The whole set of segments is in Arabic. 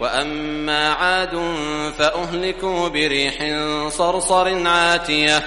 وأما عاد فأهلكوا بريح صرصر عاتية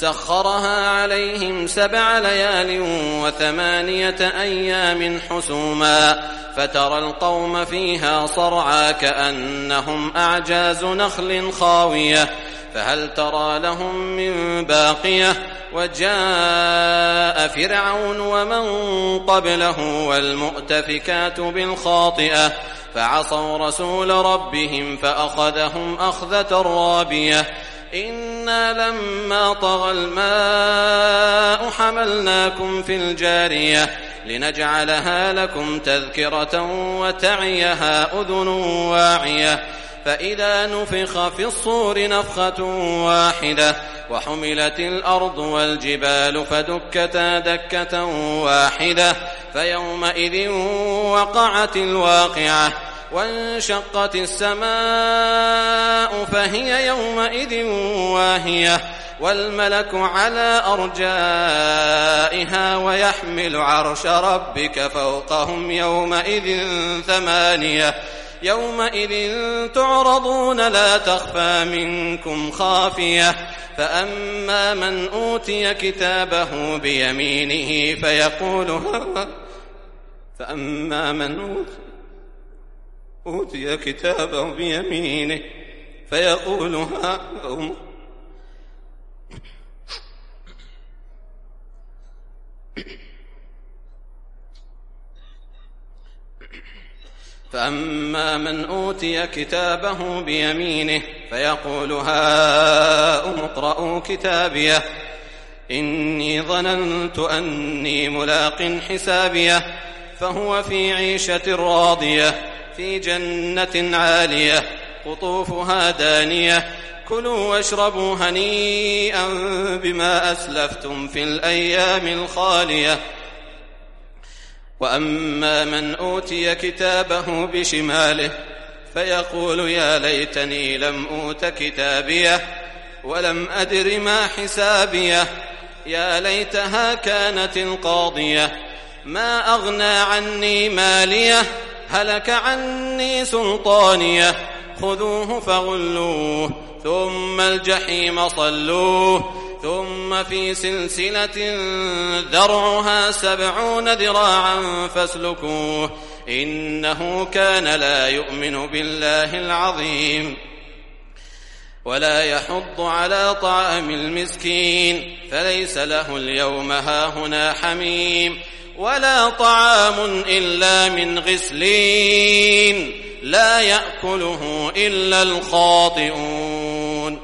سخرها عليهم سبع ليال وثمانية أيام حسوما فترى القوم فيها صرعا كأنهم أعجاز نخل خاوية فهل ترى لهم من باقية وجاء فرعون ومن قبله والمؤتفكات بالخاطئة فعصوا رسول ربهم فأخذهم أخذة رابية إنا لما طغى الماء حملناكم في الجارية لنجعلها لكم تذكرة وتعيها أذن واعية فإذا نفخ في الصور نفخة واحدة وحملت الأرض والجبال فدكتا دكة واحدة فيومئذ وقعت الواقعة وانشقت السماء فهي يومئذ واهية والملك على أرجائها ويحمل عرش ربك فوقهم يومئذ ثمانية يومئذ تعرضون لا تخفى منكم خافية فأما من أوتي كتابه بيمينه فيقول فأما من أوتي أوتي كتابه بيمينه فيقول ها فأما من أوتي كتابه بيمينه فيقول هاؤم اقرءوا كتابيه. إني ظننت أني ملاق حسابيه فهو في عيشة راضية. في جنة عالية قطوفها دانية. كلوا واشربوا هنيئا بما أسلفتم في الأيام الخالية. وأما من أوتي كتابه بشماله فيقول يا ليتني لم أوت كتابيه ولم أدر ما حسابيه. يا ليتها كانت القاضية ما أغنى عني ماليه. هلك عني سلطانيه خذوه فغلوه ثم الجحيم صلوه ثم في سلسلة ذرعها سبعون ذراعا فاسلكوه إنه كان لا يؤمن بالله العظيم. ولا يحض على طعام المسكين فليس له اليوم هاهنا حميم. ولا طعام إلا من غسلين لا يأكله إلا الخاطئون.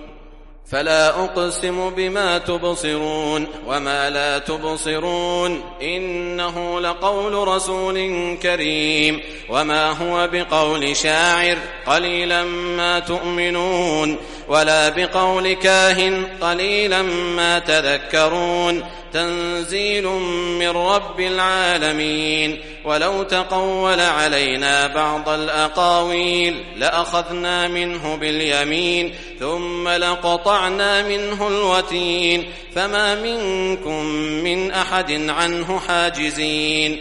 فلا أقسم بما تبصرون وما لا تبصرون إنه لقول رسول كريم. وما هو بقول شاعر قليلا ما تؤمنون ولا بقول كاهن قليلا ما تذكرون تنزيل من رب العالمين ولو تقول علينا بعض الأقاويل لأخذنا منه باليمين ثم لقطعنا منه الوتين فما منكم من أحد عنه حاجزين